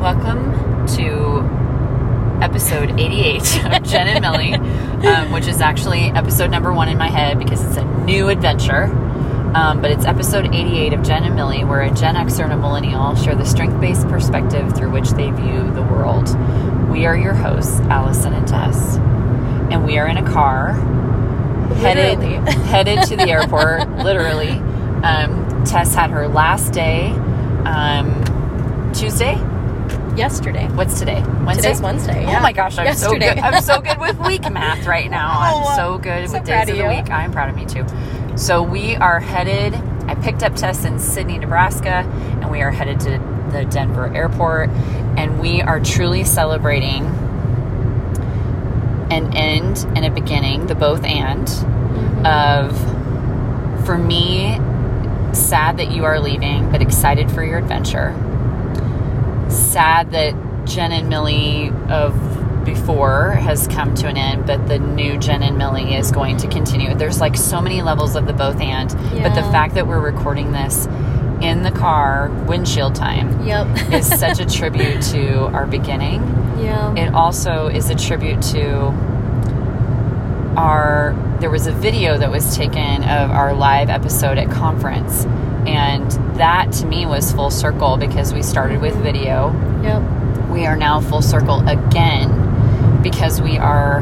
Welcome to episode 88 of Jen and Millie, um, which is actually episode number one in my head because it's a new adventure. Um, but it's episode 88 of Jen and Millie, where a Gen Xer and a millennial share the strength based perspective through which they view the world. We are your hosts, Allison and Tess, and we are in a car headed headed to the airport. literally, um, Tess had her last day um, Tuesday. Yesterday. What's today? Wednesday. Today's Wednesday. Oh my gosh, I'm Yesterday. so good. I'm so good with week math right now. Oh, I'm so good so with days of of the week. I'm proud of me too. So we are headed. I picked up Tess in Sidney, Nebraska, and we are headed to the Denver airport, and we are truly celebrating an end and a beginning, the both and mm-hmm. of for me sad that you are leaving but excited for your adventure sad that jen and millie of before has come to an end but the new jen and millie is going to continue there's like so many levels of the both and but the fact that we're recording this in the car windshield time Yep. is such a tribute to our beginning yeah. it also is a tribute to our there was a video that was taken of our live episode at conference and that to me was full circle because we started with video yep. we are now full circle again because we are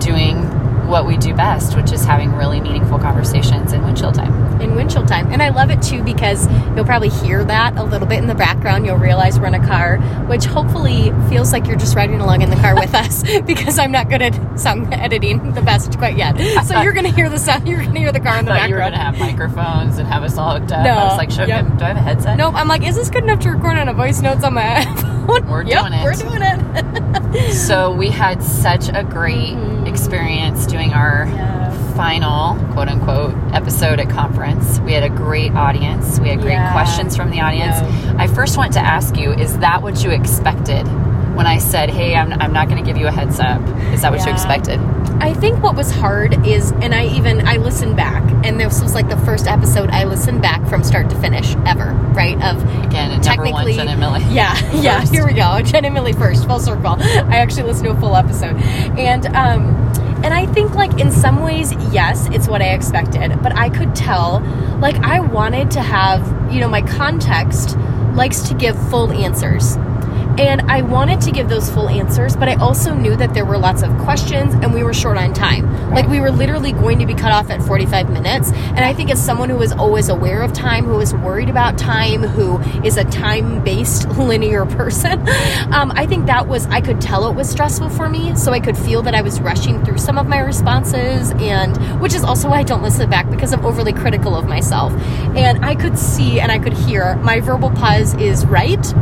doing what we do best which is having really meaningful conversations in windshield time In windshield time. And I love it too because you'll probably hear that a little bit in the background. You'll realize we're in a car, which hopefully feels like you're just riding along in the car with us because I'm not good at sound editing the best quite yet. So you're going to hear the sound, you're going to hear the car in the thought you were going to have microphones and have us all hooked up No. i was like should, Yep. do i have a headset Nope, I'm like, is this good enough to record on a voice notes on my phone? We're Yep, doing it. We're doing it. So we had such a great mm-hmm. Experience doing our Yeah. final quote unquote episode at conference. We had a great audience. We had great Yeah. questions from the audience. Yeah. I first want to ask you, is that what you expected when I said, hey, I'm, I'm not going to give you a heads up? Is that what you expected? I think what was hard is, and I even I listened back, and this was like the first episode I listened back from start to finish ever, right? Of Again, number one, technically, Jen and Millie. yeah, yeah. Here we go, Jen and Millie first, full circle. I actually listened to a full episode, and um, and I think like in some ways, yes, it's what I expected, but I could tell, like I wanted to have, you know, my context likes to give full answers. And I wanted to give those full answers, but I also knew that there were lots of questions and we were short on time. Like we were literally going to be cut off at 45 minutes. And I think as someone who is always aware of time, who is worried about time, who is a time based linear person, um, I think that was, I could tell it was stressful for me. So I could feel that I was rushing through some of my responses, and which is also why I don't listen back because I'm overly critical of myself. And I could see and I could hear my verbal pause is right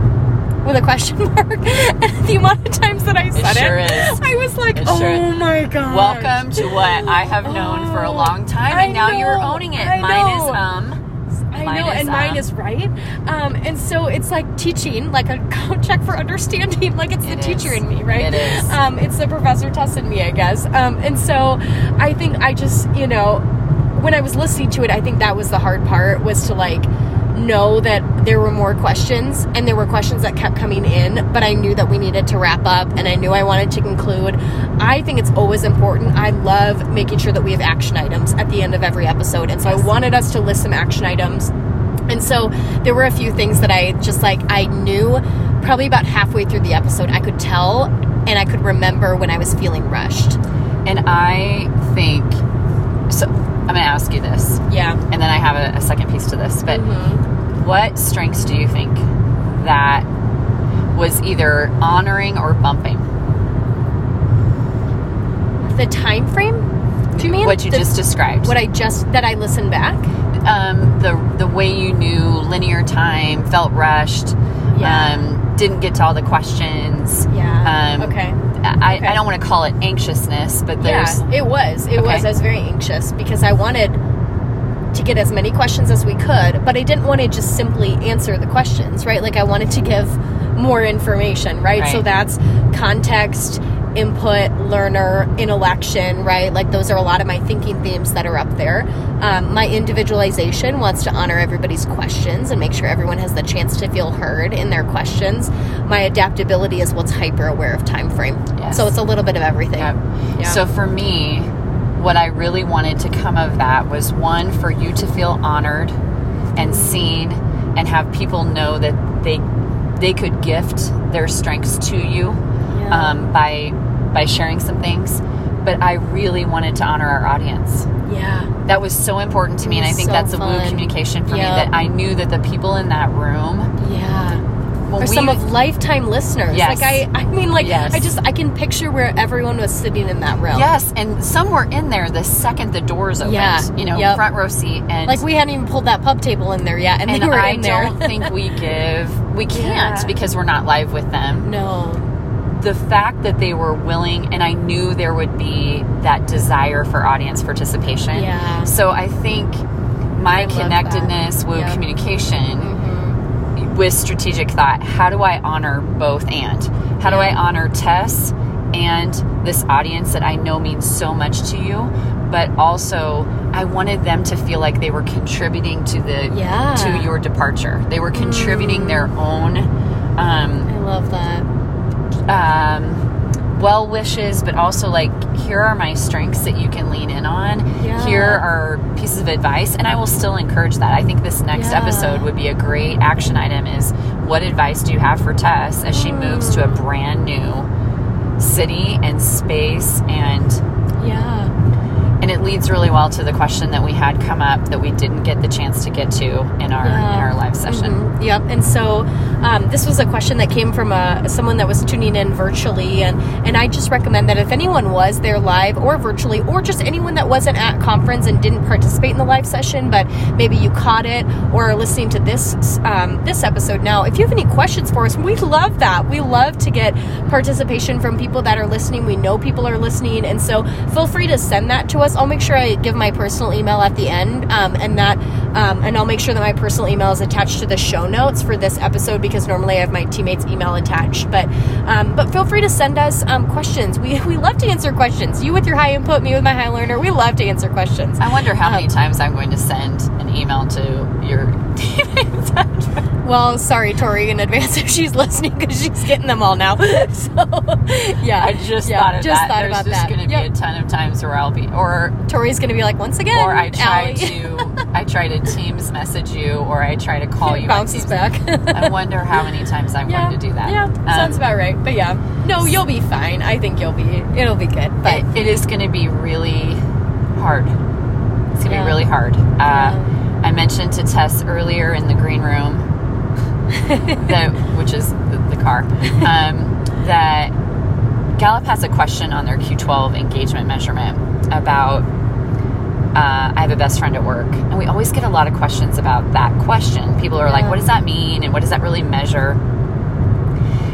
with a question mark. And the amount of times that I said sure it, is. I was like, It oh sure is. my god. Welcome to what I have known for a long time, and now you're owning it. I Mine is um. I Mine know, is, and mine um, is right. Um, and so it's like teaching, like a check for understanding. Like it's the It teacher in me, right? It is. Um, it's the professor Tess in me, I guess. Um, and so I think I just, you know, when I was listening to it, I think that was the hard part was to like know that there were more questions and there were questions that kept coming in but i knew that we needed to wrap up and i knew i wanted to conclude i think it's always important i love making sure that we have action items at the end of every episode and so i wanted us to list some action items and so there were a few things that I just like, I knew probably about halfway through the episode, I could tell and I could remember when I was feeling rushed. And I think so. I'm going to ask you this, Yeah. and then I have a, a second piece to this. But what strengths do you think that was either honoring or bumping? The time frame? Do you mean what you the- just described? what I just that I listened back? um, the the way you knew linear time felt rushed. Yeah. Um, didn't get to all the questions. Yeah. Um, okay. I, Okay. I don't want to call it anxiousness, but there's yeah, it was. It Okay. was. I was very anxious because I wanted to get as many questions as we could, but I didn't want to just simply answer the questions, right? Like I wanted to give more information, right? So that's context input, learner, intellection, right? Like those are a lot of my thinking themes that are up there. Um, my individualization wants to honor everybody's questions and make sure everyone has the chance to feel heard in their questions. My adaptability is what's hyper aware of time frame. Yes. So it's a little bit of everything. Yep. Yeah. So for me, what I really wanted to come of that was one for you to feel honored and seen and have people know that they they could gift their strengths to you Yeah. um, by by sharing some things. But I really wanted to honor our audience. yeah. That was so important to me, and I think so that's a woo communication for Yep. me. That I knew that the people in that room, Yeah. when Or some of lifetime listeners. Yes. Like I I mean like Yes. I just I can picture where everyone was sitting in that room. yes, and some were in there the second the doors opened. Yeah. You know, Yep. front row seat, and Like we hadn't even pulled that pub table in there yet and, and they were I in there. I don't think we give we can't Yeah. because we're not live with them. no. The fact that they were willing and I knew there would be that desire for audience participation. Yeah. So I think my I connectedness with Yep. communication Mhm. with strategic thought, how do I honor both and? How do I honor Tess and this audience that I know means so much to you? But also, I wanted them to feel like they were contributing to the Yeah. to your departure. They were contributing their own um, I love that. Um, well wishes, but also like here are my strengths that you can lean in on. Yeah. Here are pieces of advice, and I will still encourage that. I think this next Yeah. episode would be a great action item. Is what advice do you have for Tess as she moves to a brand new city and space and Yeah. And it leads really well to the question that we had come up that we didn't get the chance to get to in our Yeah. in our live session. Mhm. Yep. And so um, this was a question that came from a, someone that was tuning in virtually, and and I just recommend that if anyone was there live or virtually, or just anyone that wasn't at conference and didn't participate in the live session, but maybe you caught it or are listening to this um, this episode now, if you have any questions for us, we love that. We love to get participation from people that are listening. We know people are listening, and so feel free to send that to us. I'll make sure I give my personal email at the end, um, and that um, and I'll make sure that my personal email is attached to the show notes for this episode because normally I have my teammates' email attached. But um, but feel free to send us um, questions. We we love to answer questions. You with your high input, me with my high learner. We love to answer questions. I wonder how many Um, times I'm going to send an email to your Well, sorry, Tori, in advance if she's listening because she's getting them all now. So yeah, I just yeah, thought of just that. thought There's about just going to be a ton of times where I'll be, or Tori's gonna be like once again, or I try to, I try to Teams message you, or I try to call you. bounces back. I wonder how many times I'm yeah, going to do that. Yeah, Um, sounds about right. But yeah, no, you'll be fine. I think you'll be. It'll be good. But It, it is going to be really hard. It's going to Yeah. be really hard. Uh, Yeah. I mentioned to Tess earlier in the green room, that which is the, the car, um, that Gallup has a question on their Q12 engagement measurement about. Uh, I have a best friend at work, and we always get a lot of questions about that question. People are like, "What does that mean?" and "What does that really measure?"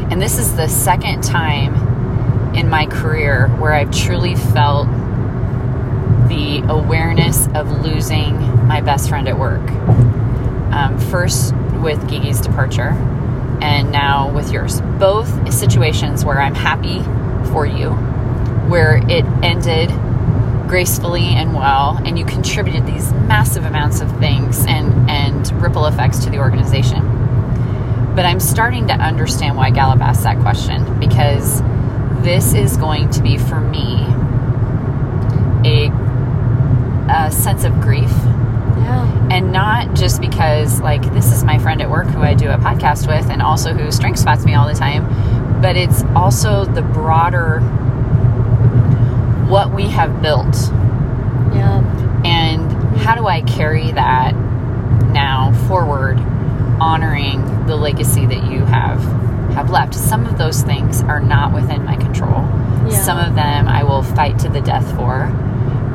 And this is the second time in my career where I've truly felt the awareness of losing my best friend at work. Um, first with Gigi's departure, and now with yours. Both situations where I'm happy for you, where it ended gracefully and well, and you contributed these massive amounts of things and, and ripple effects to the organization. But I'm starting to understand why Gallup asked that question because this is going to be for me a, a sense of grief. Yeah, and not just because like this is my friend at work who I do a podcast with and also who strength spots me all the time but it's also the broader what we have built. Yeah, and how do I carry that now forward honoring the legacy that you have have left? Some of those things are not within my control. Yeah. some of them I will fight to the death for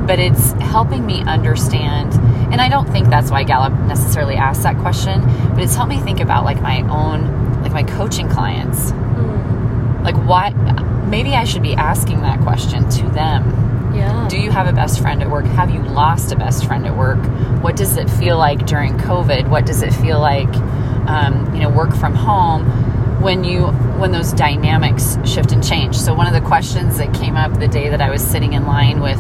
but it's helping me understand and I don't think that's why Gallup necessarily asked that question but it's helped me think about like my own like my coaching clients Mm, like why maybe I should be asking that question to them yeah. do you have a best friend at work? Have you lost a best friend at work? What does it feel like during COVID? What does it feel like, um, you know, work from home? when you when those dynamics shift and change. So one of the questions that came up the day that I was sitting in line with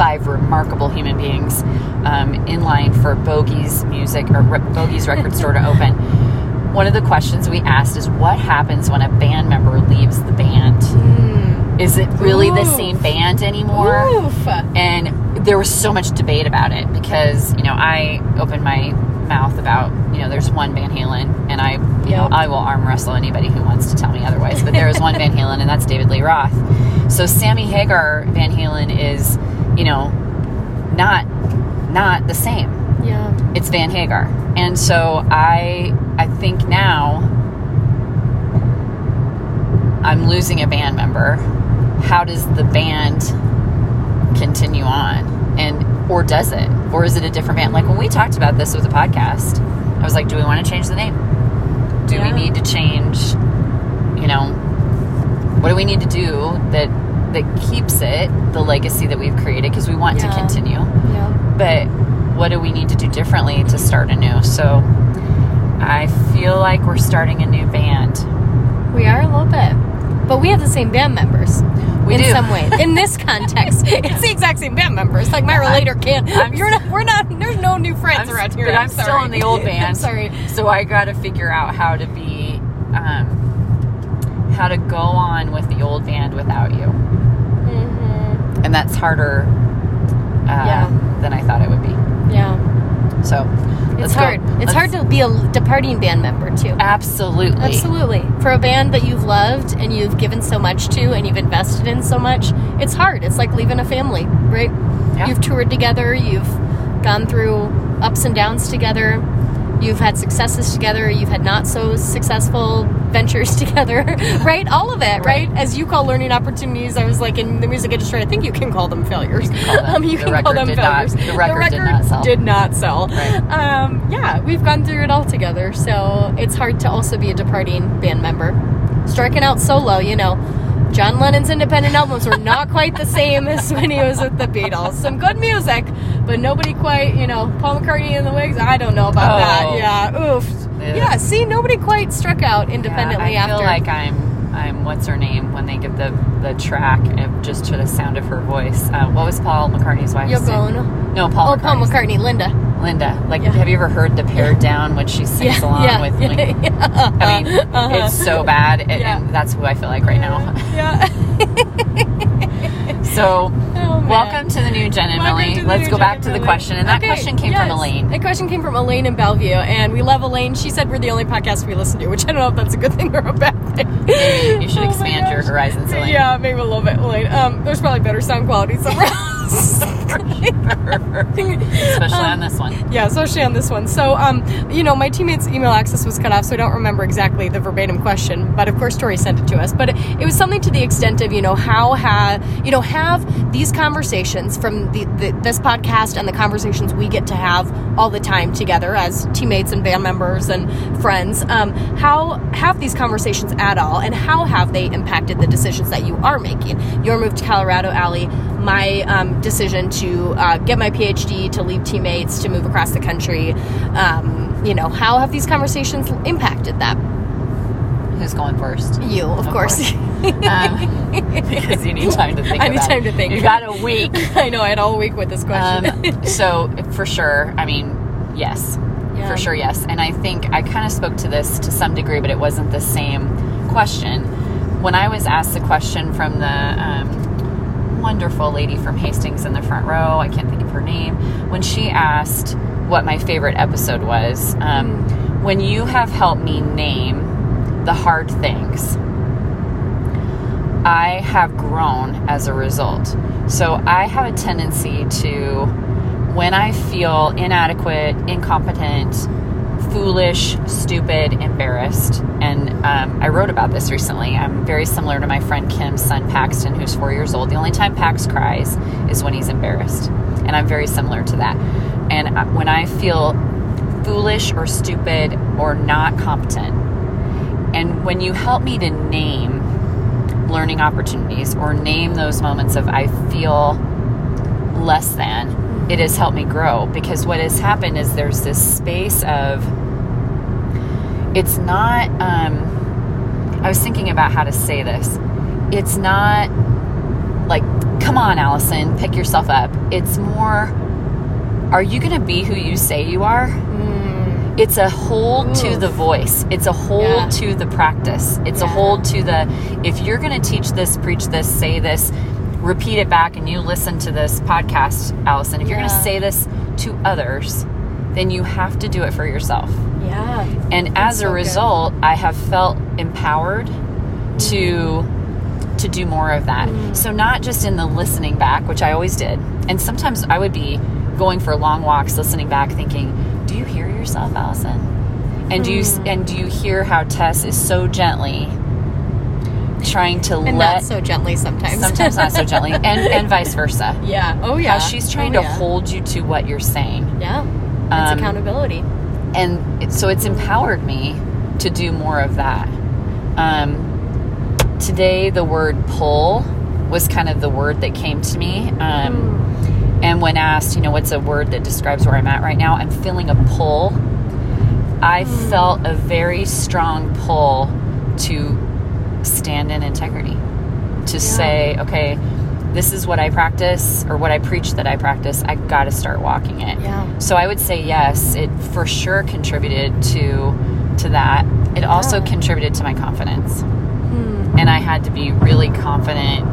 five remarkable human beings um, in line for Bogey's music or Re- Bogey's record store to open. One of the questions we asked is what happens when a band member leaves the band? Is it really the same band anymore? Oof. and there was so much debate about it because you know I opened my mouth about you know there's one Van Halen and I you know I will arm wrestle anybody who wants to tell me otherwise but there is one Van Halen and that's David Lee Roth so Sammy Hagar Van Halen is you know not not the same Yeah. it's Van Hagar. And so I I think now I'm losing a band member. How does the band continue on? And or does it? Or is it a different band? Like when we talked about this with the podcast, I was like, do we want to change the name? Do Yeah. we need to change, you know, what do we need to do that that keeps it the legacy that we've created because we want to continue Yeah. but what do we need to do differently to start anew? So I feel like we're starting a new band. We are a little bit. But we have the same band members. We in do. some way. In this context, it's the exact same band members. Like my relator can't. I'm- you're not. We're not. There's no new friends I'm- around here. but I'm, sorry. still in the old band. I'm sorry. So I got to figure out how to be, um, how to go on with the old band without you, hmm and that's harder uh, Yeah. than I thought it would be. Yeah. So It's let's go. hard. It's Let's- hard to be a departing band member too. Absolutely. Absolutely. For a band that you've loved and you've given so much to and you've invested in so much, it's hard. It's like leaving a family, right? Yeah. You've toured together, you've gone through ups and downs together, you've had successes together, you've had not so successful ventures together, right? All of it, right? Right. As you call learning opportunities, I was like in the music industry, I think you can call them failures. You can call them- Um, you the can call record them did not- failures. the record did not sell. did not sell. Right. Um, yeah, we've gone through it all together, so it's hard to also be a departing band member. Striking out solo, you know. John Lennon's independent albums were not quite the same as when he was with the Beatles. Some good music, but nobody quite, you know, Paul McCartney and the Wings. I don't know about Oh. that. Yeah, oof. Yeah. Yeah, see, nobody quite struck out independently Yeah, I after. feel like I'm I'm what's her name when they give the the track and just to the sound of her voice. Uh, what was Paul McCartney's wife? Yoko? Ono. No, Paul. Oh, Paul McCartney, Linda. Linda. Like, Yeah. have you ever heard the pared down when she sings Yeah, along yeah, with? Like, yeah. I mean, Uh-huh. it's so bad, and, Yeah. and that's who I feel like right now. Yeah. So. Welcome to the new Jen and Millie. Let's go back to the question, and that Okay, question came yes. from Elaine. That question came from Elaine in Bellevue, and we love Elaine. She said we're the only podcast we listen to, which I don't know if that's a good thing or a bad thing. Maybe you should Oh expand your horizons, Elaine. Yeah, maybe a little bit, Elaine. Um, there's probably better sound quality somewhere else. Especially on this one. Yeah, especially on this one. So, um, you know, my teammate's email access was cut off, so I don't remember exactly the verbatim question. But of course, Tori sent it to us. But it, it was something to the extent of, you know, how have you know have these conversations from the, the this podcast and the conversations we get to have all the time together as teammates and band members and friends. Um, how have these conversations at all, and how have they impacted the decisions that you are making? Your move to Colorado, Allie. My um, decision to uh, get my PhD, to leave teammates, to move across the country. Um, you know, how have these conversations impacted that? Who's going first? You, of, Of course. Um, because you need time to think. I need time it. to think. You got a week. I know I had all week with this question. Um, so for sure, I mean, yes, Yeah. for sure, yes. And I think I kind of spoke to this to some degree, but it wasn't the same question. When I was asked the question from the um, wonderful lady from Hastings in the front row, I can't think of her name, when she asked what my favorite episode was, um, when you have helped me name the hard things, I have grown as a result. So I have a tendency to, when I feel inadequate, incompetent, foolish, stupid, embarrassed, and um, I wrote about this recently. I'm very similar to my friend Kim's son Paxton, who's four years old. The only time Pax cries is when he's embarrassed, and I'm very similar to that. And uh, when I feel foolish or stupid or not competent, and when you help me to name learning opportunities or name those moments of I feel less than, it has helped me grow because what has happened is there's this space of it's not um I was thinking about how to say this. It's not like, come on, Allison, pick yourself up. It's more, are you going to be who you say you are? Mm, It's a hold to the voice. It's a hold Yeah. to the practice. It's a hold to the, if you're going to teach this, preach this, say this, repeat it back, and you listen to this podcast, Allison, if you're going to say this to others, then you have to do it for yourself. Yeah. And as so a good. result, I have felt empowered to to do more of that. Mm. So not just in the listening back, which I always did. And sometimes I would be going for long walks listening back thinking, "Do you hear yourself, Allison?" And do you Mm. and do you hear how Tess is so gently trying to And let not so gently sometimes. sometimes not so gently and and vice versa. yeah. Oh yeah. How she's trying Oh, to yeah. hold you to what you're saying. Yeah. It's Um, accountability. And so it's empowered me to do more of that. Um, today, the word pull was kind of the word that came to me. Um, And when asked, you know, what's a word that describes where I'm at right now, I'm feeling a pull. I felt a very strong pull to stand in integrity, to say, okay, this is what I practice or what I preach that I practice. I got to start walking it. Yeah. So I would say yes, it for sure contributed to to that. It also contributed to my confidence. Hmm. And I had to be really confident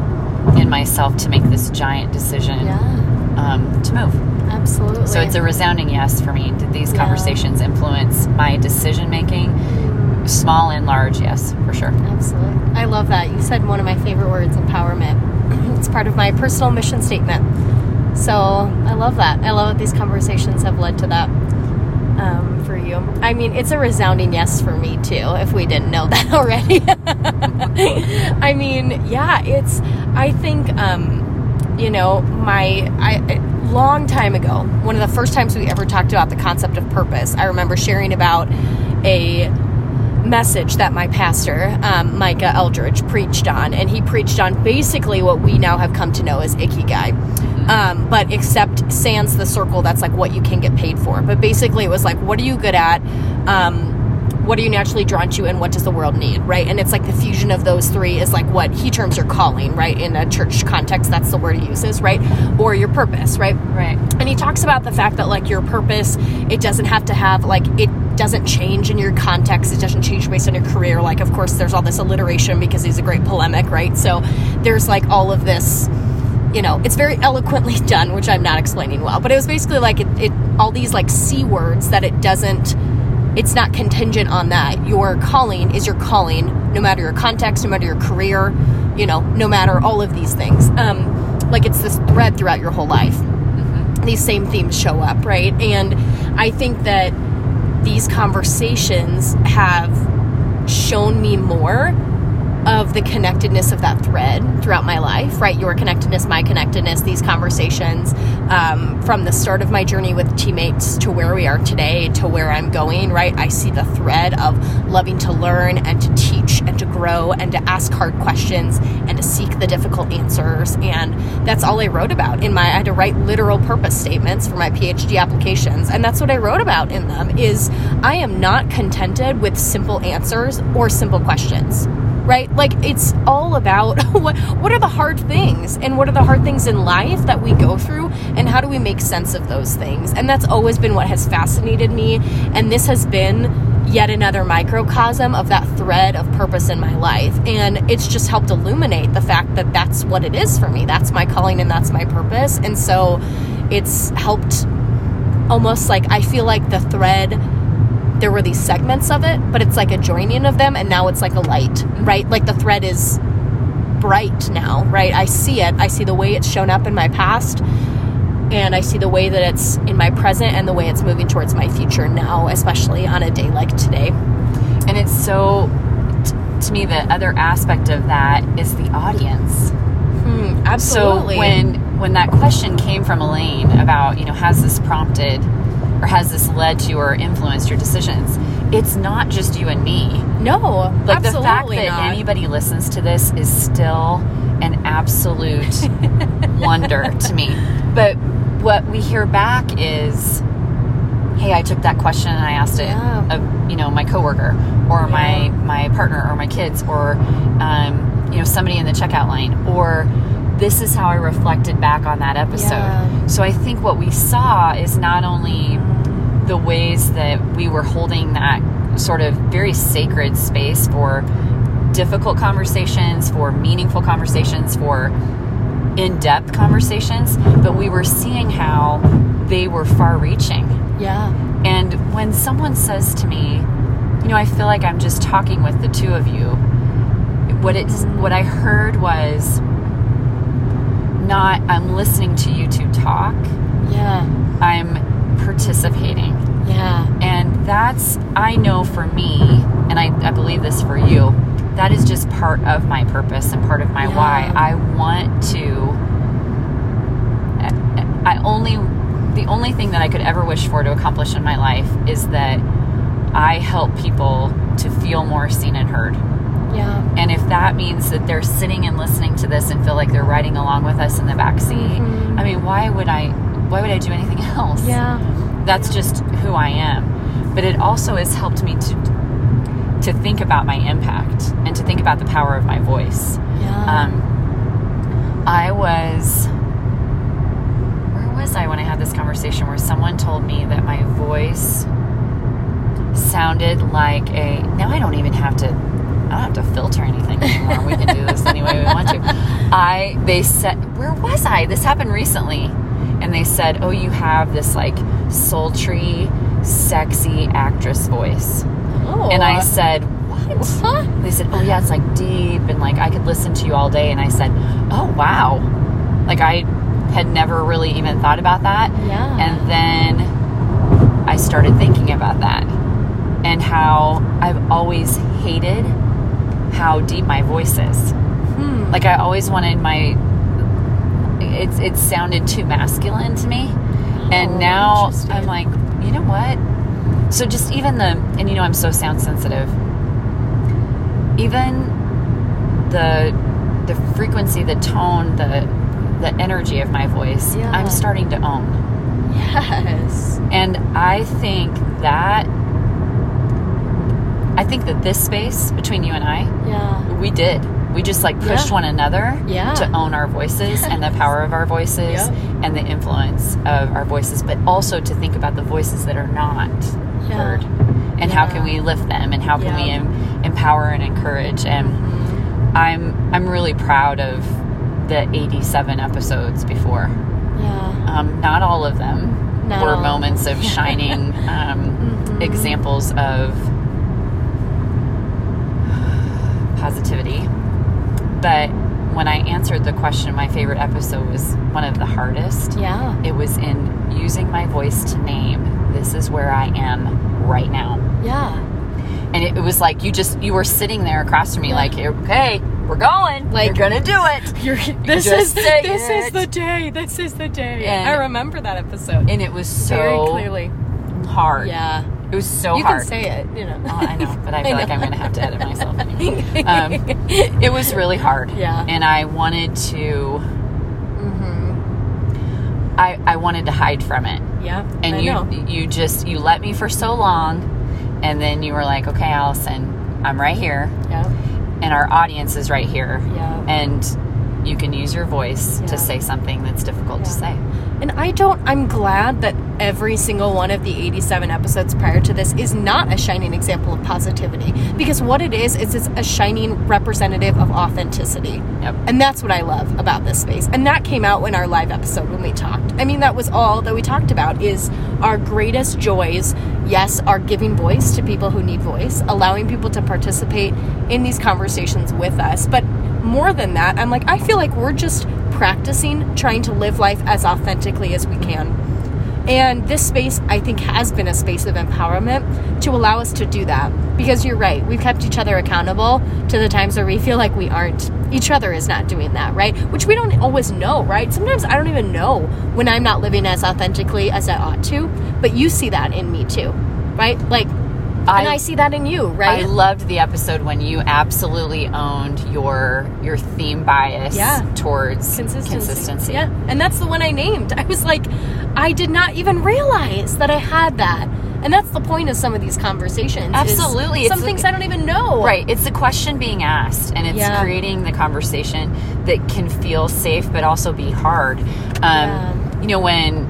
in myself to make this giant decision Yeah. um, to move. Absolutely. So it's a resounding yes for me. Did these Yeah. conversations influence my decision making? Small and large, yes, for sure. Absolutely. I love that. You said one of my favorite words, empowerment. It's part of my personal mission statement. So I love that. I love that these conversations have led to that um, for you. I mean, it's a resounding yes for me too, if we didn't know that already. I mean, yeah, it's, I think, um, you know, my, I, long time ago, one of the first times we ever talked about the concept of purpose, I remember sharing about a message that my pastor, um, Micah Eldridge, preached on. And he preached on basically what we now have come to know as Ikigai. Um, but except sans the circle, that's like what you can get paid for. But basically, it was like, what are you good at? Um, what are you naturally drawn to and what does the world need right and it's like the fusion of those three is like what he terms your calling right in a church context that's the word he uses right or your purpose right Right. and he talks about the fact that like your purpose it doesn't have to have like it doesn't change in your context it doesn't change based on your career. Like of course there's all this alliteration because he's a great polemic right? So there's like all of this you know it's very eloquently done which i'm not explaining well but it was basically like it, it all these like c words that it doesn't it's not contingent on that. Your calling is your calling no matter your context no matter your career you know no matter all of these things. Um like it's this thread throughout your whole life. These same themes show up, right? And I think that these conversations have shown me more of the connectedness of that thread throughout my life, right? Your connectedness, my connectedness, these conversations um, from the start of my journey with teammates to where we are today to where I'm going, right? I see the thread of loving to learn and to teach and to grow and to ask hard questions and to seek the difficult answers. And that's all I wrote about in my, I had to write literal purpose statements for my PhD applications. And that's what I wrote about in them is I am not contented with simple answers or simple questions right? Like it's all about what what are the hard things and what are the hard things in life that we go through and how do we make sense of those things? And that's always been what has fascinated me and this has been yet another microcosm of that thread of purpose in my life and it's just helped illuminate the fact that that's what it is for me. That's my calling and that's my purpose. And so it's helped almost like I feel like the thread there were these segments of it, but it's like a joining of them, and now it's like a light, right? Like the thread is bright now, right? I see it. I see the way it's shown up in my past, and I see the way that it's in my present and the way it's moving towards my future now, especially on a day like today. And it's so, t- to me, the other aspect of that is the audience. Hmm, absolutely. So when when that question came from Elaine about, you know, has this prompted or has this led to or influenced your decisions? It's not just you and me. no, Like the fact that not. anybody listens to this is still an absolute wonder to me. But what we hear back is hey, I took that question and I asked it Yeah. of you know my coworker or my my partner or my kids or um, you know somebody in the checkout line or this is how I reflected back on that episode. Yeah. So I think what we saw is not only the ways that we were holding that sort of very sacred space for difficult conversations, for meaningful conversations, for in depth conversations, but we were seeing how they were far reaching. Yeah. And when someone says to me, you know, I feel like I'm just talking with the two of you, what it's what I heard was not I'm listening to you two talk, Yeah. I'm participating. Yeah. And that's, I know for me, and I, I believe this for you, that is just part of my purpose and part of my Yeah. why. I want to, I I only, the only thing that I could ever wish for to accomplish in my life is that I help people to feel more seen and heard. Yeah. And if that means that they're sitting and listening to this and feel like they're riding along with us in the back seat, Mhm. I mean, why would I, why would I do anything else? Yeah. that's just who I am. But it also has helped me to to think about my impact and to think about the power of my voice. Yeah. Um, I was where was I when I had this conversation where someone told me that my voice sounded like a now I don't even have to I don't have to filter anything anymore. We can do this any way we want to. I they said where was I? This happened recently. And they said, "Oh, you have this like sultry, sexy actress voice." oh. And I said, "What?" They said, "Oh yeah, it's like deep and like I could listen to you all day." And I said, "Oh wow." Like I had never really even thought about that. Yeah. And then I started thinking about that and how I've always hated how deep my voice is. Hmm. Like I always wanted my it's it sounded too masculine to me. And Oh, now. I'm like, you know what? So just even the and you know I'm so sound sensitive. Even the the frequency, the tone, the the energy of my voice, Yeah. I'm starting to own. Yes. And I think that I think that this space between you and I, Yeah. we did. We just like pushed Yeah. one another Yeah. to own our voices and the power of our voices Yep. and the influence of our voices, but also to think about the voices that are not Yeah. heard and how can we lift them and how can we em- empower and encourage. And. I'm I'm really proud of the 87 episodes before. Yeah. Um, not all of them Not were all. moments of shining um, Mhm. examples of positivity. But when I answered the question, my favorite episode was one of the hardest. Yeah. It was in using my voice to name, this is where I am right now. Yeah. And it, it was like you just, you were sitting there across from me, Yeah. like, okay, we're going. Like- You're to do it. You're, this is this it. is the day. This is the day. And- I remember that episode And it was so very clearly. hard. Yeah. It was so you hard. You can say it. You know. Oh, I know, but I feel like. I'm going to have to edit myself anyway. Um, it was really hard. Yeah. And I wanted to, hmm I, I wanted to hide from it. Yeah. And I you, know. you just, you let me for so long. And then you were like, okay, Allison, I'm right here. Yeah. And our audience is right here. Yeah. And you can use your voice Yeah. to say something that's difficult to say. And I don't, I'm glad that every single one of the 87 episodes prior to this is not a shining example of positivity. Because what it is, is it's a shining representative of authenticity. Yep. And that's what I love about this space. And that came out in our live episode when we talked. I mean, that was all that we talked about is our greatest joys, yes, are giving voice to people who need voice, allowing people to participate in these conversations with us. But more than that, I'm like, I feel like we're just practicing trying to live life as authentically as we can. And this space, I think, has been a space of empowerment to allow us to do that. Because you're right, we've kept each other accountable to the times where we feel like we aren't, each other is not doing that, right? Which we don't always know, right? Sometimes I don't even know when I'm not living as authentically as I ought to, but you see that in me too, right? Like, I- and I see that in you, right? I loved the episode when you absolutely owned your your theme bias Yeah. towards consistency. consistency. Yeah, and that's the one I named. I was like, I did not even realize that I had that, and that's the point of some of these conversations. Absolutely. Some like- things I don't even know. Right. It's the question being asked, and it's Yeah. creating the conversation that can feel safe but also be hard. Um, Yeah. You know, when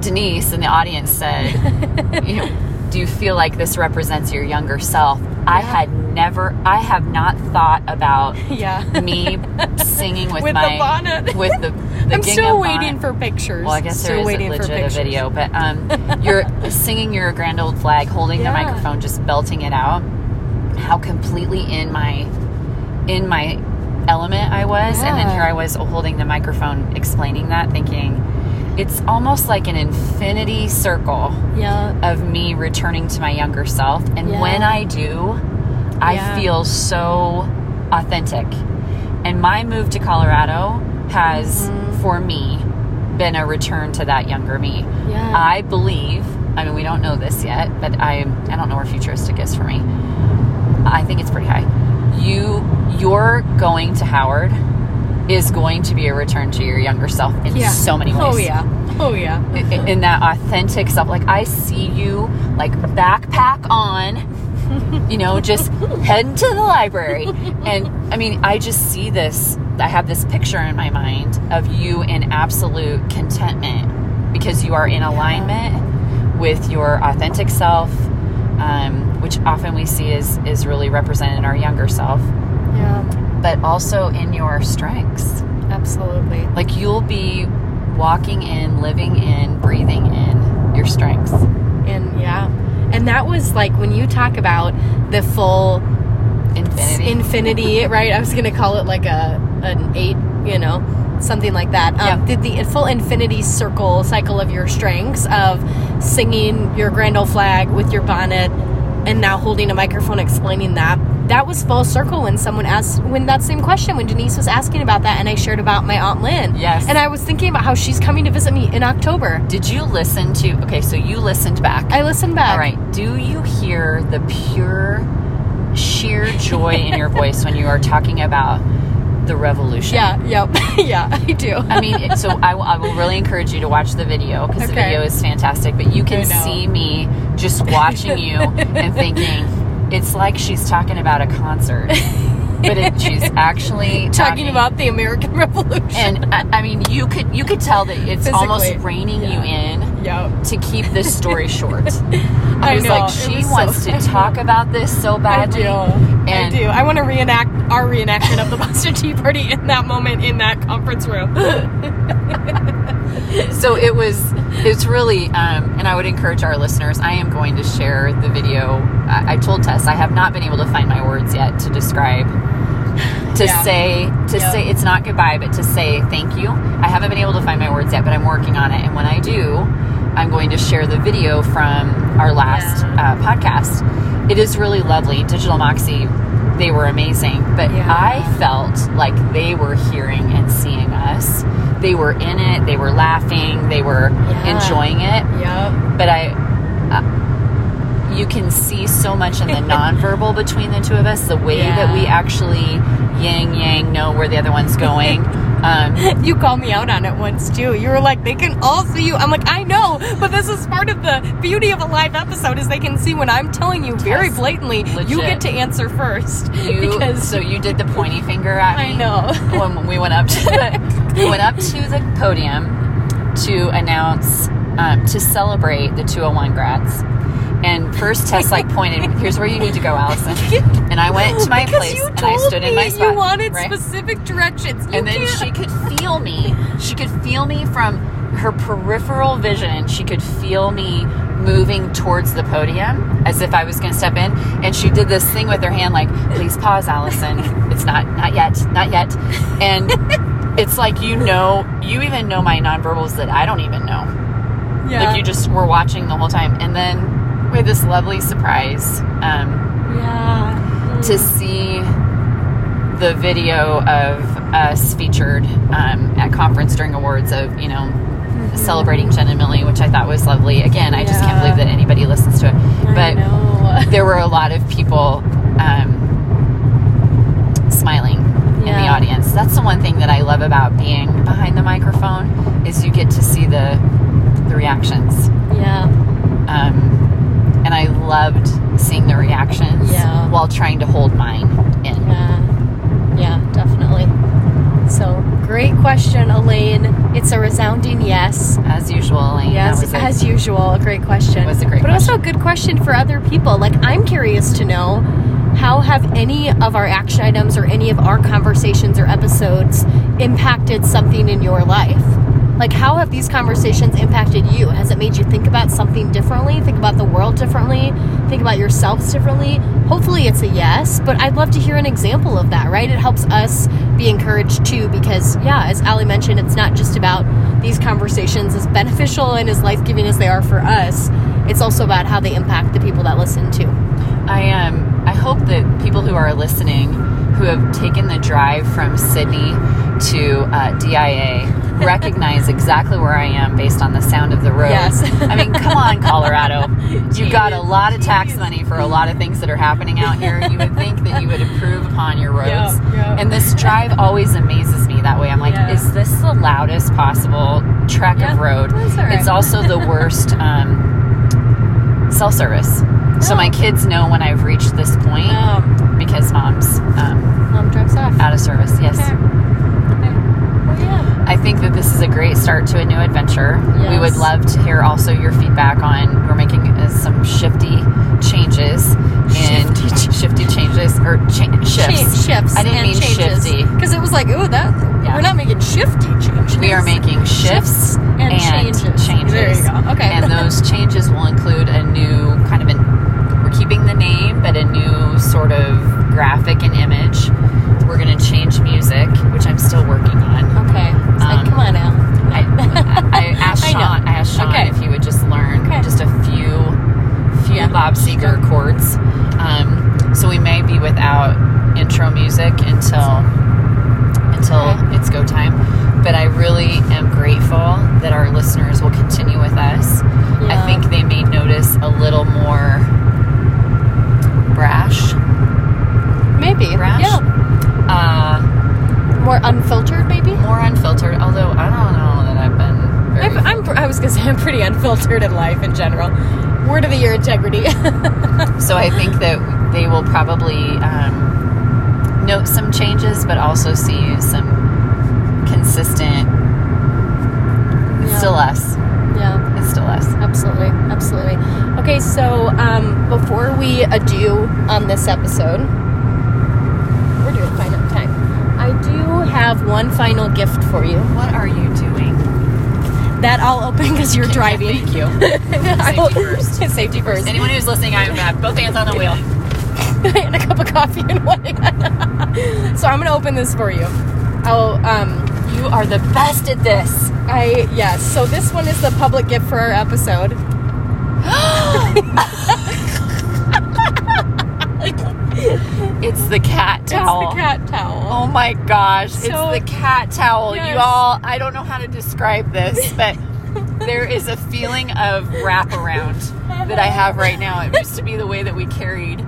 Denise in the audience said, you know, do you feel like this represents your younger self? I had never, I have not thought about Yeah. me singing with, With the my bonnet. with the, the I'm still waiting bonnet. for pictures. Well, I guess still there is waiting a for legit a pictures. video, but um, you're singing your grand old flag, holding Yeah. the microphone, just belting it out. How completely in my in my element I was, and then here I was holding the microphone, explaining that, thinking it's almost like an infinity circle Yeah. of me returning to my younger self, and Yeah. when I do, I Yeah. feel so authentic. And my move to Colorado has, Mhm. for me, been a return to that younger me. Yeah. I believe. I mean, we don't know this yet, but I I don't know where futuristic is for me. I think it's pretty high. You you're going to Howard is going to be a return to your younger self in yeah. so many ways Oh yeah. Oh yeah. in in that authentic self. Like I see you like backpack on, you know, just heading to the library. And I mean, I just see this. I have this picture in my mind of you in absolute contentment because you are in alignment with your authentic self, um, which often we see is is really represented in our younger self, Yeah. But also in your strengths. Absolutely. Like you'll be walking in, living in, breathing in your strengths. And yeah. And that was like when you talk about the full Infinity. infinity, right? I was gonna call it like a an eight, you know, something like that. Um, Yeah. Did the full infinity circle cycle of your strengths of singing your grand old flag with your bonnet, and now holding a microphone explaining that. That was full circle when someone asked when that same question when Denise was asking about that, and I shared about my aunt Lynn. Yes. and I was thinking about how she's coming to visit me in October. Did you listen to? Okay, so you listened back. I listened back. All right. Do you hear the pure, sheer joy in your voice when you are talking about the revolution? Yeah. Yep. yeah. I do. I mean, so I, will- I will really encourage you to watch the video because the video is fantastic. But you can see me just watching you and thinking it's like she's talking about a concert, but it, she's actually talking about the American Revolution. And I, I mean, you could you could tell that it's almost Physically. reining you in yep. to keep this story short. I I was know, like, she was so wants to funny. talk about this so badly. I do. And I do. I want to reenact our reenactment of the Boston Tea Party in that moment in that conference room. so it was it's really um, and i would encourage our listeners i am going to share the video. I, I told tess i have not been able to find my words yet to describe to Yeah. say to say it's not goodbye but to say thank you. I haven't been able to find my words yet but i'm working on it. And when i do i'm going to share the video from our last uh, podcast. It is really lovely. Digital moxie they were amazing. But Yeah. i felt like they were hearing and seeing us they were in it they were laughing they were Yeah. enjoying it yep. but I, uh, you can see so much in the nonverbal between the two of us, the way Yeah. that we actually yang yang know where the other one's going. Um, You called me out on it once too. You were like, they can all see you. I'm like, I know, but this is part of the beauty of a live episode is they can see when I'm telling you very blatantly. You get to answer first you, because so you did the pointy finger at I me. know. when we went up to the, we went up to the podium to announce um, to celebrate the 201 grads. And first Tess like pointed, here's where you need to go, Allison. And I went to my because place and I stood in my spot. you wanted right? specific directions. You and then could feel me. She could feel me from her peripheral vision. She could feel me moving towards the podium as if I was going to step in. And she did this thing with her hand, like, "Please pause, Allison. It's not, not yet, not yet." And it's like you know, you even know my nonverbals that I don't even know. yeah. Like you just were watching the whole time, and then we had this lovely surprise. Um, yeah. to see the video of us featured um, at conference during awards of you know celebrating Jen and Millie, which I thought was lovely. Again, I just can't believe that anybody listens to it. But there were a lot of people um, smiling in the audience. That's the one thing that I love about being behind the microphone is you get to see the the reactions. yeah. Um, and I loved seeing the reactions Yeah. while trying to hold mine in. Yeah. Yeah, definitely. Great question, Elaine. It's a resounding yes. As usual, Elaine. Yes, was a- as usual, a great question. It was a great but also a good question for other people. Like, I'm curious to know how have any of our action items or any of our conversations or episodes impacted something in your life? Like, how have these conversations impacted you? Has it made you think about something differently? Think about the world differently? Think about yourselves differently? Hopefully, it's a yes, but I'd love to hear an example of that, right? It helps us be encouraged too, because, yeah, as Ali mentioned, it's not just about these conversations as beneficial and as life giving as they are for us, it's also about how they impact the people that listen to. I um I hope that people who are listening who have taken the drive from Sidney to uh, DIA recognize exactly where I am based on the sound of the road. Yes. I mean, come on, Colorado. You got a lot of tax money for a lot of things that are happening out here. You would think that you would improve upon your roads. Yeah, yeah. And this drive always amazes me that way. I'm like, Yeah. is this the loudest possible trek Yeah, of road? right. It's also the worst um, cell service. So Oh. my kids know when I've reached this point Um, because mom's um, mom drops off. out of service. Yes. Okay. Okay. Well, yeah. I think that this is a great start to a new adventure. We would love to hear also your feedback on. We're making uh, some shifty changes and Shifty shifty changes or cha- shifts. Cha- shifts. I didn't and mean changes. shifty. Because it was like, oh that Yeah. we're not making shifty changes. We are making shifts, and, changes. changes. There you go. Okay. And those changes will include a new kind of an. Keeping the name, but a new sort of graphic and image. We're going to change music, which I'm still working on. okay. It's like, Um, come on now. I, I asked I know. Sean. I, asked Sean Okay. if he would just learn Okay. just a few, few Yeah. Bob Seger chords. Um, so we may be without intro music until until Okay. it's go time. But I really am grateful that our listeners will continue with us. I think they may notice a little more brash. Maybe. Brash? Yeah. Uh, More unfiltered, maybe. more unfiltered. Although I don't know that I've been very. I'm, I'm, I was gonna say I'm pretty unfiltered in life in general. Word of the year, integrity. So I think that they will probably um, note some changes, but also see some consistent. Yeah. still us. yeah. Still us. Absolutely, absolutely. Okay, so um, before we adieu on this episode, we're doing fine on time. I do have one final gift for you What are you doing? that I'll open because you're driving. Thank you. Will- first. Safety first. Anyone who's listening, I have both hands on the wheel. and a cup of coffee in one hand. so I'm gonna open this for you. I'll um You are the best at this. I yes. So this one is the public gift for our episode. It's the cat towel. It's the cat towel. Oh my gosh, So- it's the cat towel. You all, I don't know how to describe this, but there is a feeling of wraparound that I have right now. It used to be the way that we carried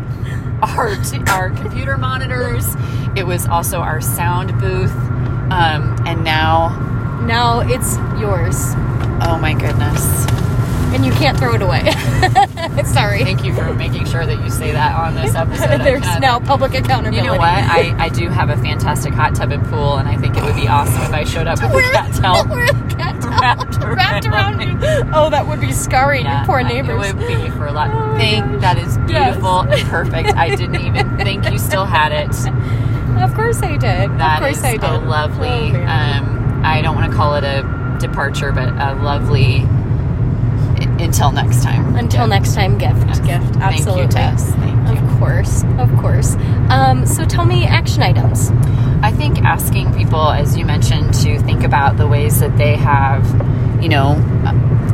our t- our computer monitors. It was also our sound booth, um, and now, Now it's yours, oh my goodness! and you can't throw it away. Sorry. Thank you for making sure that you say that on this episode. There's now public accountability. You know what? I, I do have a fantastic hot tub and pool, and I think it would be awesome if I showed up with a cat towel. we're the cat towel Wrapped around wrapped around you. Oh, that would be scarring Yeah, your poor neighbors. It would be for a lot. Oh Thank gosh. that is Yes. beautiful and perfect. I didn't even think you still had it. Of course I did. That of course is I did. a lovely. Oh, um, I don't want to call it a departure, but a lovely. Until next time. Until gift. next time, gift, Yes. gift. Absolutely. Thank you, Tess. Of course, of course. Um, so tell me action items. I think asking people, as you mentioned, to think about the ways that they have, you know,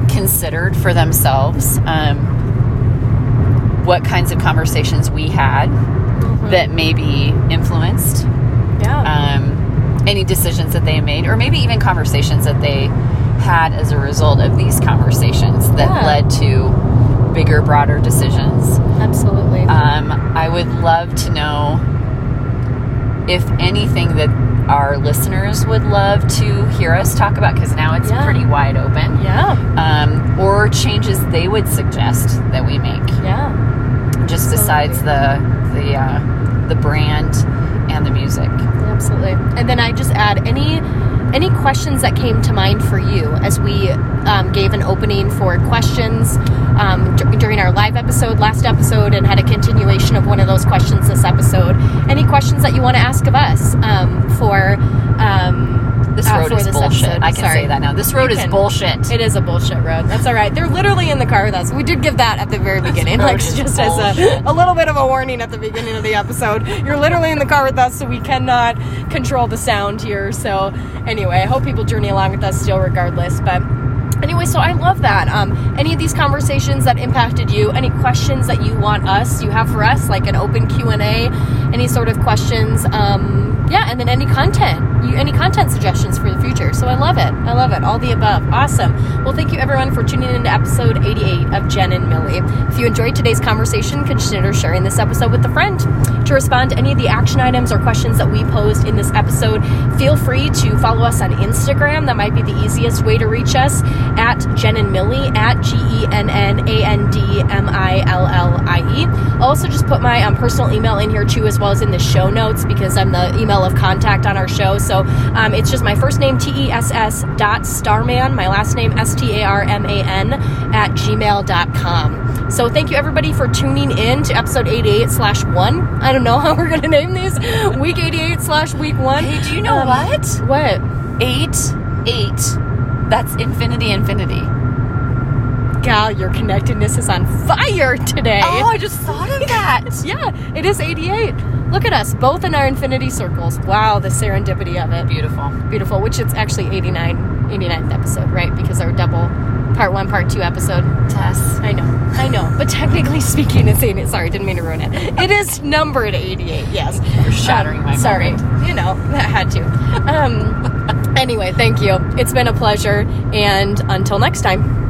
considered for themselves um, what kinds of conversations we had that maybe influenced Yeah. um, any decisions that they made, or maybe even conversations that they had as a result of these conversations that Yeah. led to bigger, broader decisions. Absolutely. Um, I would love to know if anything that our listeners would love to hear us talk about because now it's Yeah. pretty wide open. yeah. Um, or changes they would suggest that we make, Yeah. Just besides the the uh, the brand and the music. Absolutely. And then I just add any any questions that came to mind for you as we um, gave an opening for questions um, dur- during our live episode last episode and had a continuation of one of those questions this episode. Any questions that you want to ask of us um, for um, This uh, road is this bullshit. episode? I can Sorry. say that now. This road You is can. bullshit. It is a bullshit road. That's all right. They're literally in the car with us. We did give that at the very beginning, like just as a, a little bit of a warning at the beginning of the episode. You're literally in the car with us, so we cannot control the sound here. So anyway, I hope people journey along with us still, regardless. But anyway, so I love that. Um, any of these conversations that impacted you, any questions that you want us, you have for us, like an open Q and A, any sort of questions. Um, yeah, and then any content, you, any content suggestions for the future. So I love it. I love it. All the above. Awesome. Well, thank you everyone for tuning in to episode 88 of Genn and Millie. If you enjoyed today's conversation, consider sharing this episode with a friend. To respond to any of the action items or questions that we posed in this episode, feel free to follow us on Instagram. That might be the easiest way to reach us at Genn and Millie at G E N N A N D M I L L I E. Also just put my um, personal email in here too, as well as in the show notes because I'm the email of contact on our show. So um, it's just my first name T E S S dot Starman, my last name S T A R M A N at gmail.com. So thank you everybody for tuning in to episode 88 slash 1. I don't know how we're going to name these. Week 88 slash week 1. Hey, do you know Um, what? What? Eight, eight. That's infinity, infinity. Gal, your connectedness is on fire today. Oh, I just thought of that. Yeah, it is 88. Look at us, both in our infinity circles. Wow, the serendipity of it. Beautiful. Beautiful, which it's actually 89, 89th episode, right? Because our double part one, part two episode. Tess. I know, I know. But technically speaking, it's 88. Sorry, didn't mean to ruin it. It is numbered 88, yes. You're shattering Um, my Sorry, moment. you know, that had to. Um, anyway, thank you. It's been a pleasure, and until next time.